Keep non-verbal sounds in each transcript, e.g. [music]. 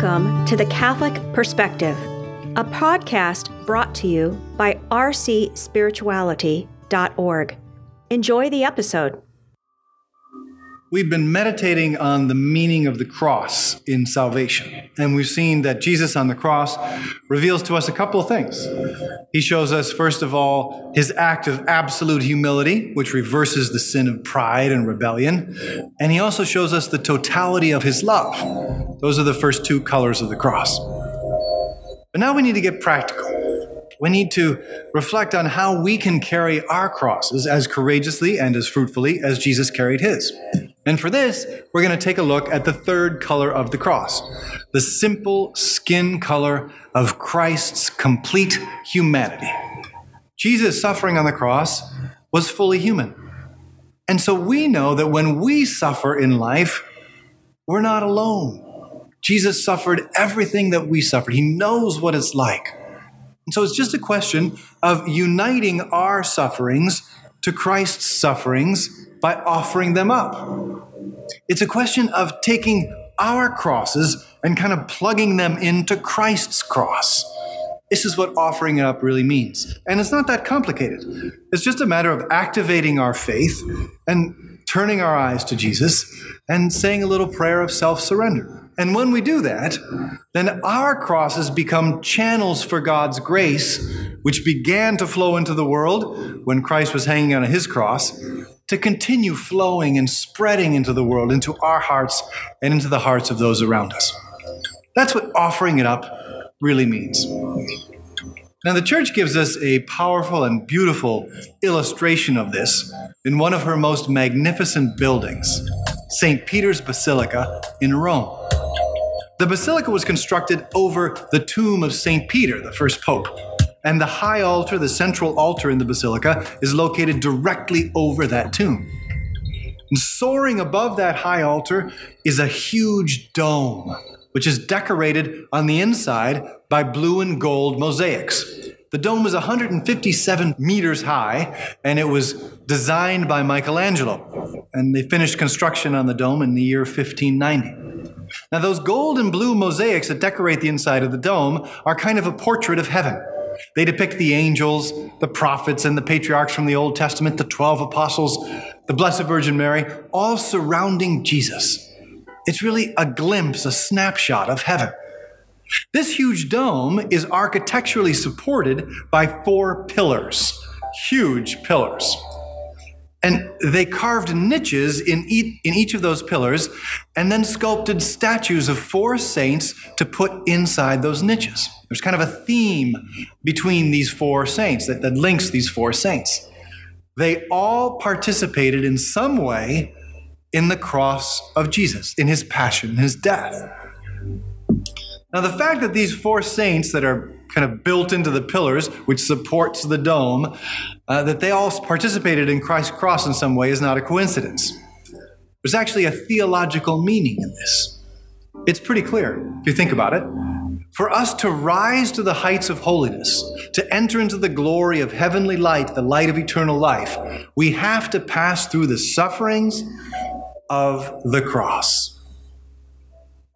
Welcome to the Catholic Perspective, a podcast brought to you by rcspirituality.org. Enjoy the episode. We've been meditating on the meaning of the cross in salvation, and we've seen that Jesus on the cross reveals to us a couple of things. He shows us, first of all, his act of absolute humility, which reverses the sin of pride and rebellion, and he also shows us the totality of his love. Those are the first two colors of the cross. But now we need to get practical. We need to reflect on how we can carry our crosses as courageously and as fruitfully as Jesus carried his. And for this, we're going to take a look at the third color of the cross the simple skin color of Christ's complete humanity. Jesus' suffering on the cross was fully human. And so we know that when we suffer in life, we're not alone. Jesus suffered everything that we suffered, He knows what it's like. And so it's just a question of uniting our sufferings to Christ's sufferings by offering them up. It's a question of taking our crosses and kind of plugging them into Christ's cross. This is what offering it up really means. And it's not that complicated. It's just a matter of activating our faith and turning our eyes to Jesus and saying a little prayer of self surrender. And when we do that, then our crosses become channels for God's grace, which began to flow into the world when Christ was hanging on his cross, to continue flowing and spreading into the world, into our hearts, and into the hearts of those around us. That's what offering it up really means. Now, the church gives us a powerful and beautiful illustration of this in one of her most magnificent buildings, St. Peter's Basilica in Rome. The basilica was constructed over the tomb of St. Peter, the first pope. And the high altar, the central altar in the basilica, is located directly over that tomb. And soaring above that high altar is a huge dome, which is decorated on the inside by blue and gold mosaics. The dome is 157 meters high, and it was designed by Michelangelo. And they finished construction on the dome in the year 1590. Now, those gold and blue mosaics that decorate the inside of the dome are kind of a portrait of heaven. They depict the angels, the prophets, and the patriarchs from the Old Testament, the 12 apostles, the Blessed Virgin Mary, all surrounding Jesus. It's really a glimpse, a snapshot of heaven. This huge dome is architecturally supported by four pillars, huge pillars. And they carved niches in each, in each of those pillars and then sculpted statues of four saints to put inside those niches. There's kind of a theme between these four saints that, that links these four saints. They all participated in some way in the cross of Jesus, in his passion, his death. Now, the fact that these four saints that are kind of built into the pillars, which supports the dome, uh, that they all participated in Christ's cross in some way is not a coincidence. There's actually a theological meaning in this. It's pretty clear if you think about it. For us to rise to the heights of holiness, to enter into the glory of heavenly light, the light of eternal life, we have to pass through the sufferings of the cross.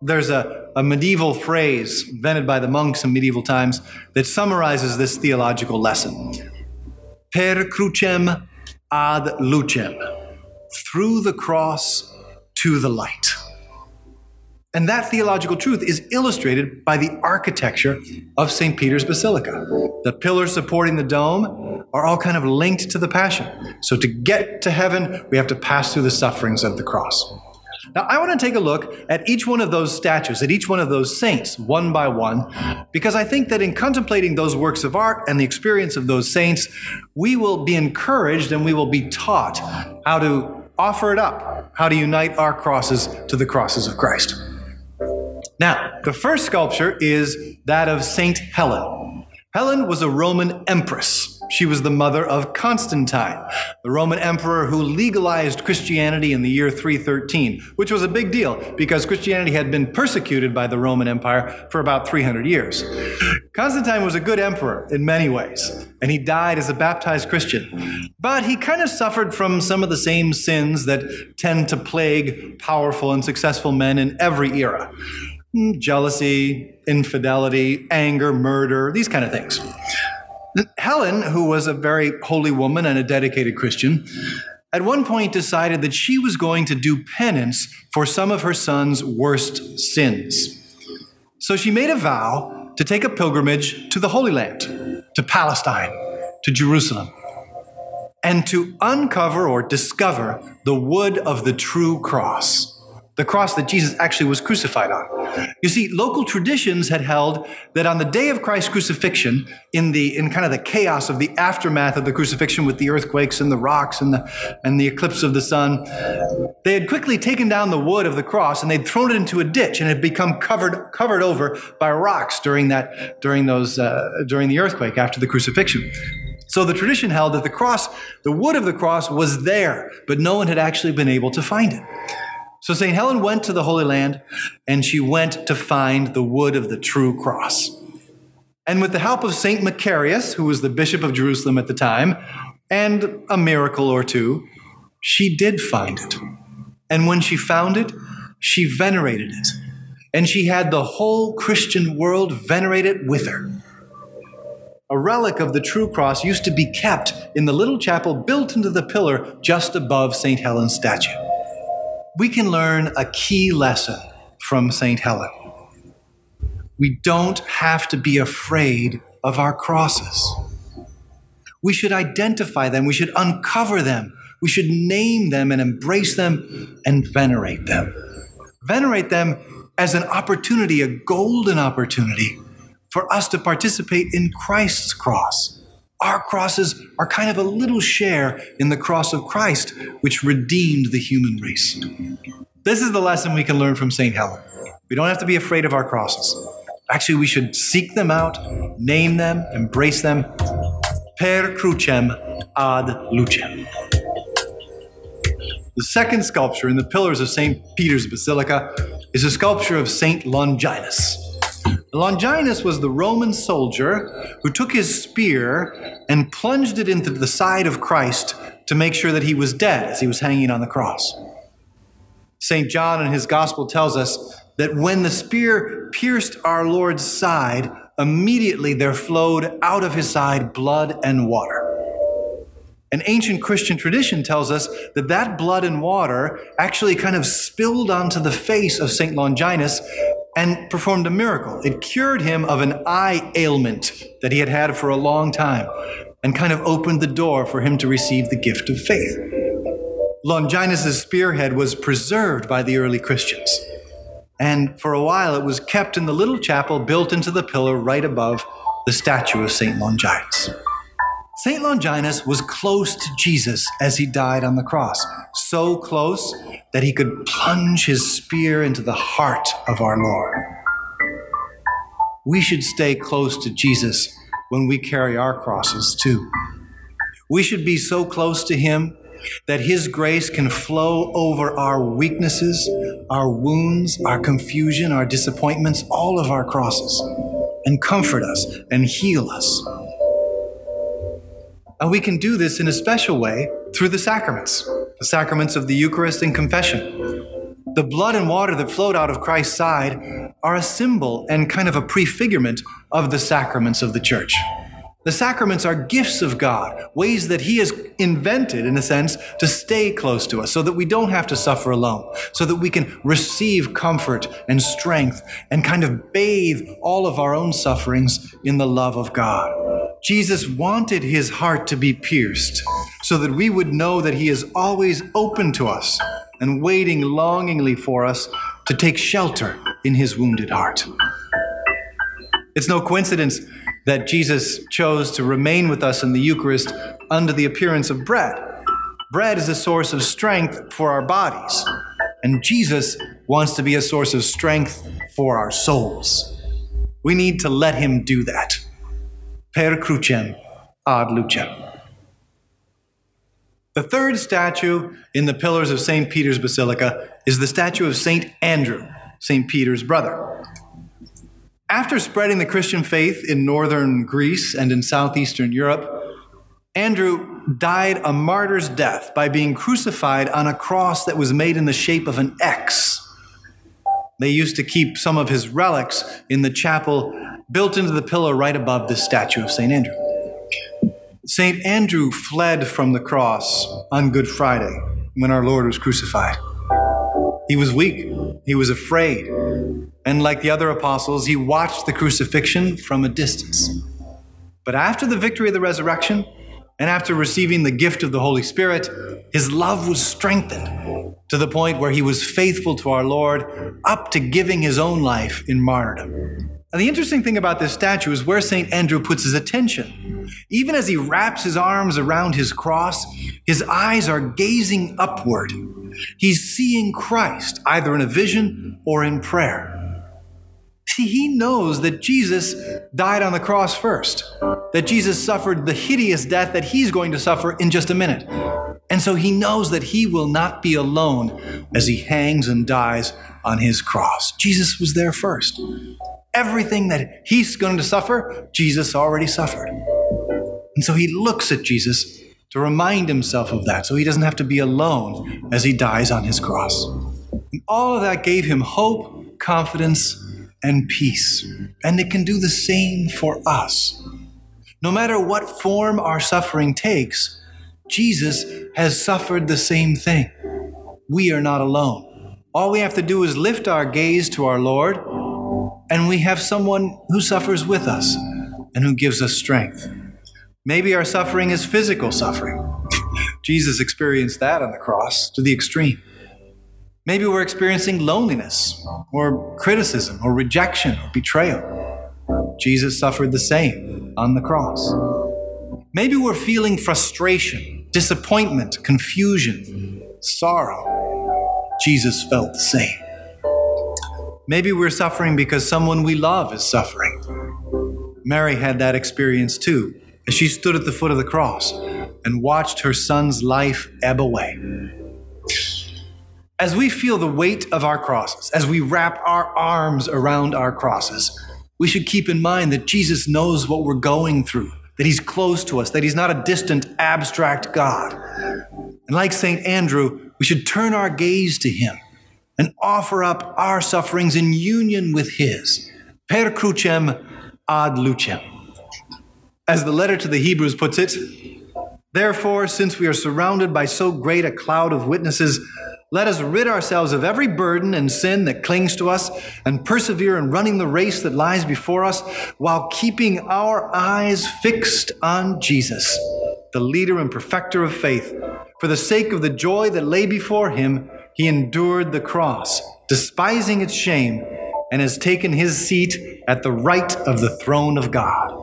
There's a, a medieval phrase invented by the monks in medieval times that summarizes this theological lesson per crucem ad lucem, through the cross to the light. And that theological truth is illustrated by the architecture of St. Peter's Basilica. The pillars supporting the dome are all kind of linked to the Passion. So to get to heaven, we have to pass through the sufferings of the cross. Now, I want to take a look at each one of those statues, at each one of those saints, one by one, because I think that in contemplating those works of art and the experience of those saints, we will be encouraged and we will be taught how to offer it up, how to unite our crosses to the crosses of Christ. Now, the first sculpture is that of Saint Helen. Helen was a Roman empress. She was the mother of Constantine, the Roman emperor who legalized Christianity in the year 313, which was a big deal because Christianity had been persecuted by the Roman Empire for about 300 years. Constantine was a good emperor in many ways, and he died as a baptized Christian. But he kind of suffered from some of the same sins that tend to plague powerful and successful men in every era. Hmm, jealousy, infidelity, anger, murder, these kind of things. Helen, who was a very holy woman and a dedicated Christian, at one point decided that she was going to do penance for some of her son's worst sins. So she made a vow to take a pilgrimage to the Holy Land, to Palestine, to Jerusalem, and to uncover or discover the wood of the true cross the cross that Jesus actually was crucified on. You see, local traditions had held that on the day of Christ's crucifixion, in the in kind of the chaos of the aftermath of the crucifixion with the earthquakes and the rocks and the and the eclipse of the sun, they had quickly taken down the wood of the cross and they'd thrown it into a ditch and it had become covered covered over by rocks during that during those uh, during the earthquake after the crucifixion. So the tradition held that the cross, the wood of the cross was there, but no one had actually been able to find it. So St. Helen went to the Holy Land and she went to find the wood of the true cross. And with the help of St. Macarius, who was the Bishop of Jerusalem at the time, and a miracle or two, she did find it. And when she found it, she venerated it. And she had the whole Christian world venerate it with her. A relic of the true cross used to be kept in the little chapel built into the pillar just above St. Helen's statue we can learn a key lesson from St. Helen. We don't have to be afraid of our crosses. We should identify them, we should uncover them, we should name them and embrace them and venerate them. Venerate them as an opportunity, a golden opportunity for us to participate in Christ's cross our crosses are kind of a little share in the cross of Christ, which redeemed the human race. This is the lesson we can learn from St. Helen. We don't have to be afraid of our crosses. Actually, we should seek them out, name them, embrace them. Per crucem ad lucem. The second sculpture in the pillars of St. Peter's Basilica is a sculpture of St. Longinus. Longinus was the Roman soldier who took his spear and plunged it into the side of Christ to make sure that he was dead as he was hanging on the cross. St. John in his gospel tells us that when the spear pierced our Lord's side, immediately there flowed out of his side blood and water. An ancient Christian tradition tells us that that blood and water actually kind of spilled onto the face of St. Longinus and performed a miracle. It cured him of an eye ailment that he had had for a long time and kind of opened the door for him to receive the gift of faith. Longinus' spearhead was preserved by the early Christians. And for a while, it was kept in the little chapel built into the pillar right above the statue of St. Longinus. St. Longinus was close to Jesus as he died on the cross, so close that he could plunge his spear into the heart of our Lord. We should stay close to Jesus when we carry our crosses too. We should be so close to him that his grace can flow over our weaknesses, our wounds, our confusion, our disappointments, all of our crosses, and comfort us and heal us and we can do this in a special way through the sacraments, the sacraments of the Eucharist and confession. The blood and water that flowed out of Christ's side are a symbol and kind of a prefigurement of the sacraments of the church. The sacraments are gifts of God, ways that He has invented, in a sense, to stay close to us so that we don't have to suffer alone, so that we can receive comfort and strength and kind of bathe all of our own sufferings in the love of God. Jesus wanted His heart to be pierced so that we would know that He is always open to us and waiting longingly for us to take shelter in His wounded heart. It's no coincidence that Jesus chose to remain with us in the Eucharist under the appearance of bread. Bread is a source of strength for our bodies, and Jesus wants to be a source of strength for our souls. We need to let him do that. Per crucem ad lucem. The third statue in the pillars of St. Peter's Basilica is the statue of St. Andrew, St. Peter's brother. After spreading the Christian faith in northern Greece and in southeastern Europe, Andrew died a martyr's death by being crucified on a cross that was made in the shape of an X. They used to keep some of his relics in the chapel built into the pillar right above the statue of St. Andrew. St. Andrew fled from the cross on Good Friday when our Lord was crucified. He was weak, he was afraid, and like the other apostles, he watched the crucifixion from a distance. But after the victory of the resurrection, and after receiving the gift of the Holy Spirit, his love was strengthened to the point where he was faithful to our Lord up to giving his own life in martyrdom. And the interesting thing about this statue is where St. Andrew puts his attention. Even as he wraps his arms around his cross, his eyes are gazing upward. He's seeing Christ either in a vision or in prayer. See, he knows that Jesus died on the cross first, that Jesus suffered the hideous death that he's going to suffer in just a minute. And so he knows that he will not be alone as he hangs and dies on his cross. Jesus was there first. Everything that he's going to suffer, Jesus already suffered. And so he looks at Jesus to remind himself of that so he doesn't have to be alone as he dies on his cross. And all of that gave him hope, confidence, and peace. And it can do the same for us. No matter what form our suffering takes, Jesus has suffered the same thing. We are not alone. All we have to do is lift our gaze to our Lord, and we have someone who suffers with us and who gives us strength. Maybe our suffering is physical suffering. [laughs] Jesus experienced that on the cross to the extreme. Maybe we're experiencing loneliness or criticism or rejection or betrayal. Jesus suffered the same on the cross. Maybe we're feeling frustration, disappointment, confusion, sorrow. Jesus felt the same. Maybe we're suffering because someone we love is suffering. Mary had that experience too, as she stood at the foot of the cross and watched her son's life ebb away. As we feel the weight of our crosses, as we wrap our arms around our crosses, we should keep in mind that Jesus knows what we're going through, that He's close to us, that He's not a distant, abstract God. And like St. Andrew, we should turn our gaze to Him and offer up our sufferings in union with His. Per crucem ad lucem. As the letter to the Hebrews puts it, therefore, since we are surrounded by so great a cloud of witnesses, let us rid ourselves of every burden and sin that clings to us and persevere in running the race that lies before us while keeping our eyes fixed on Jesus, the leader and perfecter of faith. For the sake of the joy that lay before him, he endured the cross, despising its shame, and has taken his seat at the right of the throne of God.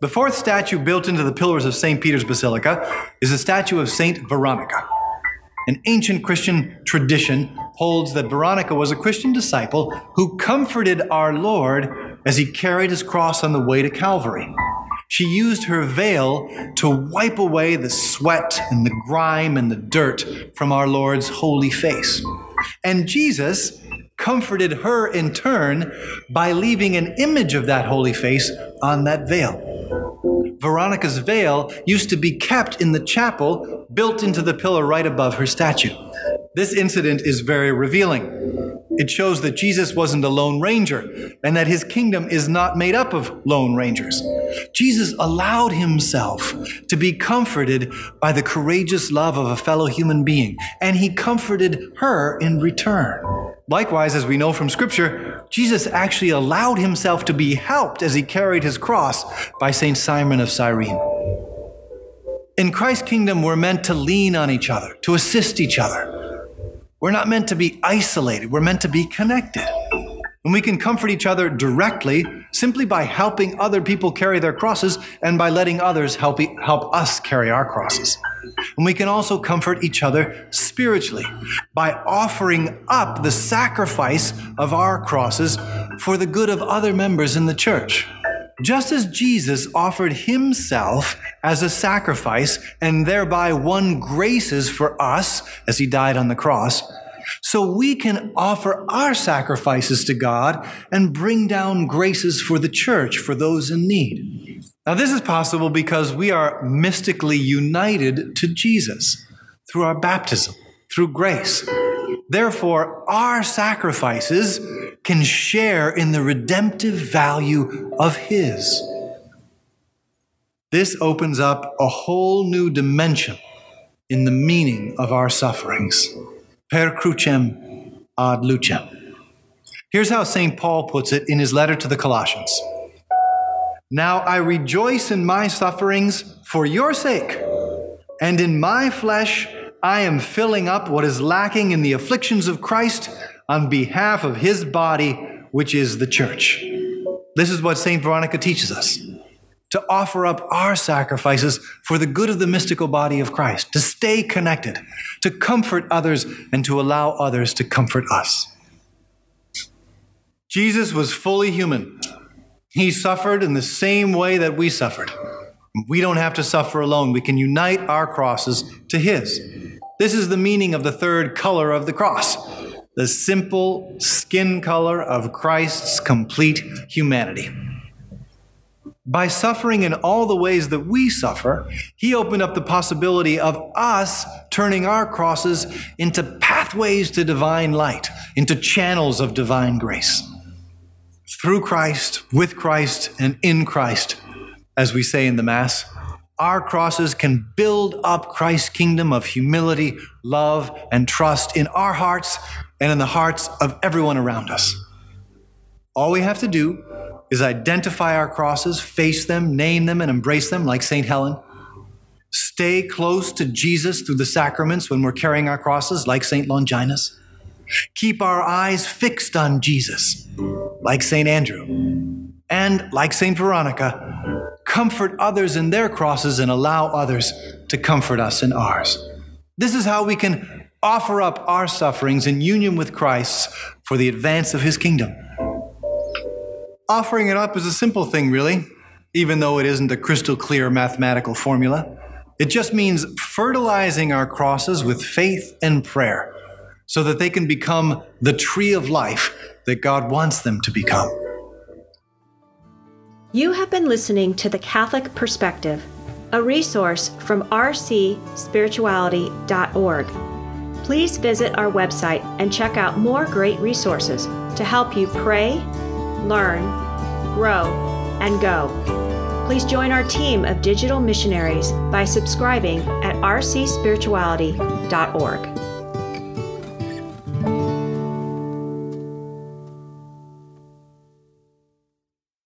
The fourth statue built into the pillars of St. Peter's Basilica is a statue of St. Veronica. An ancient Christian tradition holds that Veronica was a Christian disciple who comforted our Lord as he carried his cross on the way to Calvary. She used her veil to wipe away the sweat and the grime and the dirt from our Lord's holy face. And Jesus comforted her in turn by leaving an image of that holy face on that veil. Veronica's veil used to be kept in the chapel built into the pillar right above her statue. This incident is very revealing. It shows that Jesus wasn't a lone ranger and that his kingdom is not made up of lone rangers. Jesus allowed himself to be comforted by the courageous love of a fellow human being, and he comforted her in return. Likewise, as we know from Scripture, Jesus actually allowed himself to be helped as he carried his cross by St. Simon of Cyrene. In Christ's kingdom, we're meant to lean on each other, to assist each other. We're not meant to be isolated, we're meant to be connected. And we can comfort each other directly simply by helping other people carry their crosses and by letting others help, help us carry our crosses. And we can also comfort each other spiritually by offering up the sacrifice of our crosses for the good of other members in the church. Just as Jesus offered himself as a sacrifice and thereby won graces for us as he died on the cross, so we can offer our sacrifices to God and bring down graces for the church for those in need. Now, this is possible because we are mystically united to Jesus through our baptism, through grace. Therefore, our sacrifices can share in the redemptive value of His. This opens up a whole new dimension in the meaning of our sufferings. Per crucem ad lucem. Here's how St. Paul puts it in his letter to the Colossians Now I rejoice in my sufferings for your sake, and in my flesh I am filling up what is lacking in the afflictions of Christ on behalf of his body, which is the church. This is what St. Veronica teaches us to offer up our sacrifices for the good of the mystical body of Christ, to stay connected, to comfort others, and to allow others to comfort us. Jesus was fully human. He suffered in the same way that we suffered. We don't have to suffer alone. We can unite our crosses to His. This is the meaning of the third color of the cross the simple skin color of Christ's complete humanity. By suffering in all the ways that we suffer, he opened up the possibility of us turning our crosses into pathways to divine light, into channels of divine grace. Through Christ, with Christ, and in Christ, as we say in the Mass, our crosses can build up Christ's kingdom of humility, love, and trust in our hearts and in the hearts of everyone around us. All we have to do is identify our crosses, face them, name them, and embrace them like St. Helen. Stay close to Jesus through the sacraments when we're carrying our crosses, like St. Longinus. Keep our eyes fixed on Jesus, like St. Andrew. And like St. Veronica, comfort others in their crosses and allow others to comfort us in ours. This is how we can offer up our sufferings in union with Christ for the advance of his kingdom. Offering it up is a simple thing, really, even though it isn't a crystal clear mathematical formula. It just means fertilizing our crosses with faith and prayer so that they can become the tree of life that God wants them to become. You have been listening to The Catholic Perspective, a resource from rcspirituality.org. Please visit our website and check out more great resources to help you pray learn, grow, and go. Please join our team of digital missionaries by subscribing at rcspirituality.org.